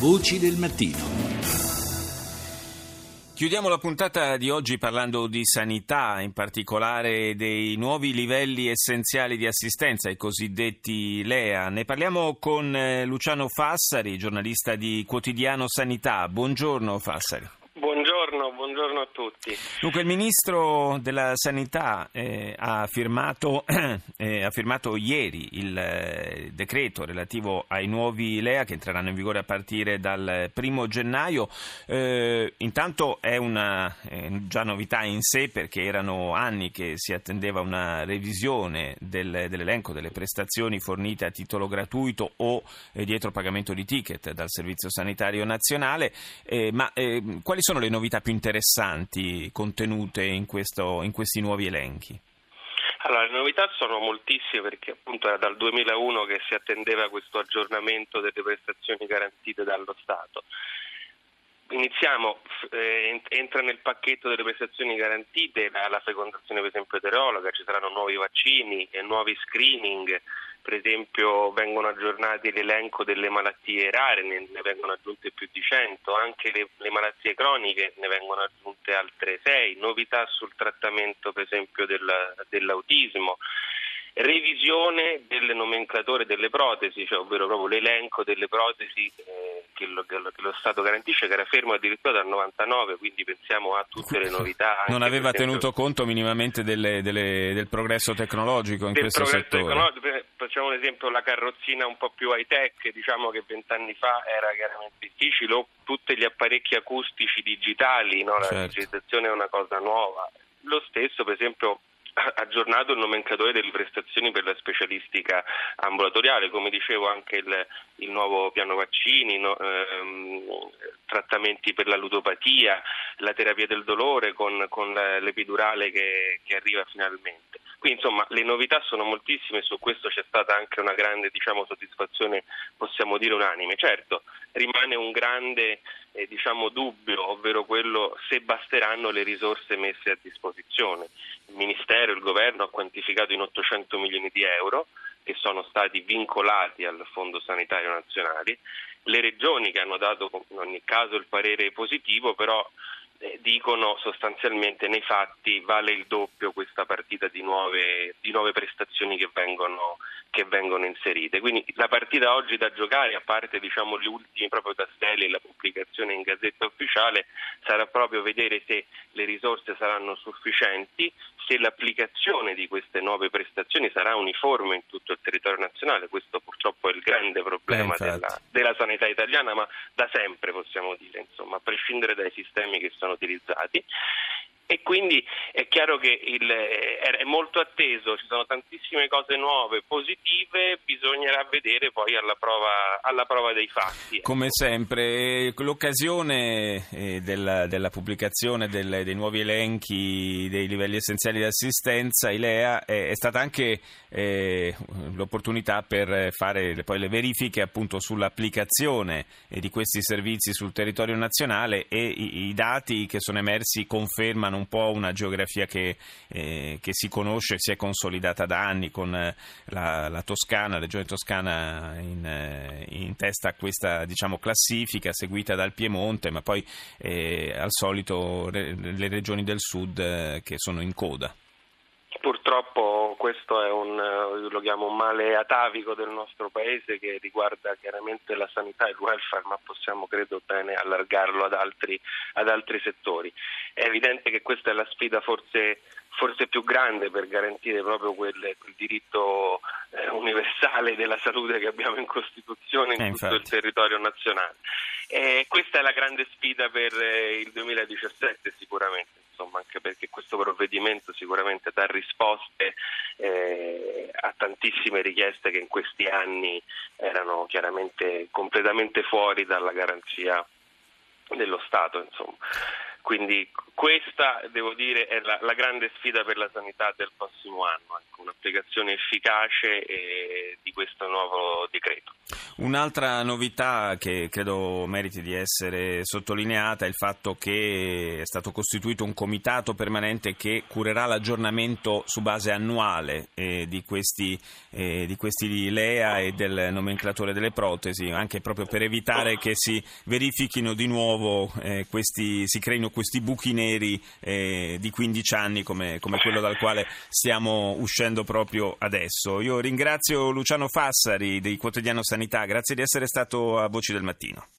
Voci del mattino. Chiudiamo la puntata di oggi parlando di sanità, in particolare dei nuovi livelli essenziali di assistenza, i cosiddetti LEA. Ne parliamo con eh, Luciano Fassari, giornalista di Quotidiano Sanità. Buongiorno Fassari. Buongiorno, buongiorno, a tutti. Dunque il Ministro della Sanità eh, ha, firmato, eh, ha, firmato, ieri il eh, decreto relativo ai nuovi LEA che entreranno in vigore a partire dal primo gennaio. Eh, intanto è una già novità in sé perché erano anni che si attendeva una revisione del, dell'elenco delle prestazioni fornite a titolo gratuito o eh, dietro pagamento di ticket dal Servizio Sanitario Nazionale. Eh, ma quali sono le novità più interessanti contenute in, questo, in questi nuovi elenchi? Allora, le novità sono moltissime perché appunto era dal 2001 che si attendeva questo aggiornamento delle prestazioni garantite dallo Stato. Iniziamo, eh, entra nel pacchetto delle prestazioni garantite la, la fecondazione per esempio eterologa, ci saranno nuovi vaccini e nuovi screening per esempio vengono aggiornati l'elenco delle malattie rare, ne, vengono aggiunte più di 100, anche le, le, malattie croniche ne vengono aggiunte altre 6, novità sul trattamento per esempio del, dell'autismo revisione delle nomenclature delle protesi, cioè, ovvero proprio l'elenco delle protesi eh, che, lo, che, lo, Stato garantisce, che era fermo addirittura dal 99, quindi pensiamo a tutte le novità. Non aveva tenuto conto minimamente delle, delle, del progresso tecnologico in questo settore. Facciamo un esempio, la carrozzina un po' più high tech, diciamo che vent'anni fa era chiaramente difficile, o tutti gli apparecchi acustici digitali, no? la certo. digitalizzazione è una cosa nuova. Lo stesso, per esempio, aggiornato il nomenclatore delle prestazioni per la specialistica ambulatoriale, come dicevo anche il, il nuovo piano vaccini, no, ehm, trattamenti per la ludopatia, la terapia del dolore con, con l'epidurale che, che arriva finalmente. Qui insomma le novità sono moltissime, su questo c'è stata anche una grande diciamo, soddisfazione, possiamo dire unanime. Certo, rimane un grande eh, diciamo, dubbio, ovvero quello se basteranno le risorse messe a disposizione. Il Ministero, il Governo ha quantificato in 800 milioni di euro che sono stati vincolati al Fondo Sanitario Nazionale. Le regioni che hanno dato in ogni caso il parere positivo, però eh, dicono sostanzialmente nei fatti vale il doppio questa partita di nuove, di nuove prestazioni che vengono, che vengono, inserite. Quindi la partita oggi da giocare, a parte diciamo, gli ultimi proprio tasselli e la pubblicazione in gazzetta ufficiale, sarà proprio vedere se le risorse saranno sufficienti, se l'applicazione di queste nuove prestazioni sarà uniforme in tutto il territorio nazionale, questo purtroppo è il grande problema eh, della, della, sanità italiana, ma da sempre possiamo dire, insomma, a prescindere dai sistemi che sono utilizzati e quindi è chiaro che il, è molto atteso, ci sono tantissime cose nuove, positive, bisognerà vedere poi alla prova, alla prova dei fatti. Come sempre, l'occasione eh, della, della pubblicazione del, dei nuovi elenchi dei livelli essenziali di assistenza, ILEA, è, è stata anche eh, l'opportunità per fare poi le verifiche appunto sull'applicazione eh, di questi servizi sul territorio nazionale e i, i dati che sono emersi confermano un po' una geografia che, eh, che si conosce, si è consolidata da anni con eh, la, la Toscana, la regione toscana in, eh, in, testa a questa diciamo, classifica seguita dal Piemonte, ma poi eh, al solito le regioni del sud eh, che sono in coda. Purtroppo questo è un, lo chiamo un male atavico del nostro paese che riguarda chiaramente la sanità e il welfare, ma possiamo credo bene allargarlo ad altri, ad altri settori. È evidente che questa è la sfida forse, forse più grande per garantire proprio quel, quel diritto eh, universale della salute che abbiamo in Costituzione in eh, tutto il territorio nazionale. Eh, questa è la grande sfida per eh, il 2017 sicuramente, insomma, anche perché questo provvedimento sicuramente dà risposte eh, a tantissime richieste che in questi anni erano chiaramente completamente fuori dalla garanzia dello Stato. Insomma. Quindi questa, devo dire, è la, la grande sfida per la sanità del prossimo anno, ecco, un'applicazione efficace eh, di questo nuovo decreto. Un'altra novità che credo meriti di essere sottolineata è il fatto che è stato costituito un comitato permanente che curerà l'aggiornamento su base annuale eh, di, questi, eh, di questi LEA e del nomenclatore delle protesi, anche proprio per evitare che si verifichino di nuovo eh, questi, si creino questi buchi neri eh, di 15 anni come, come quello dal quale stiamo uscendo proprio adesso. Io ringrazio Luciano Fassari del quotidiano Sanità, grazie di essere stato a Voci del Mattino.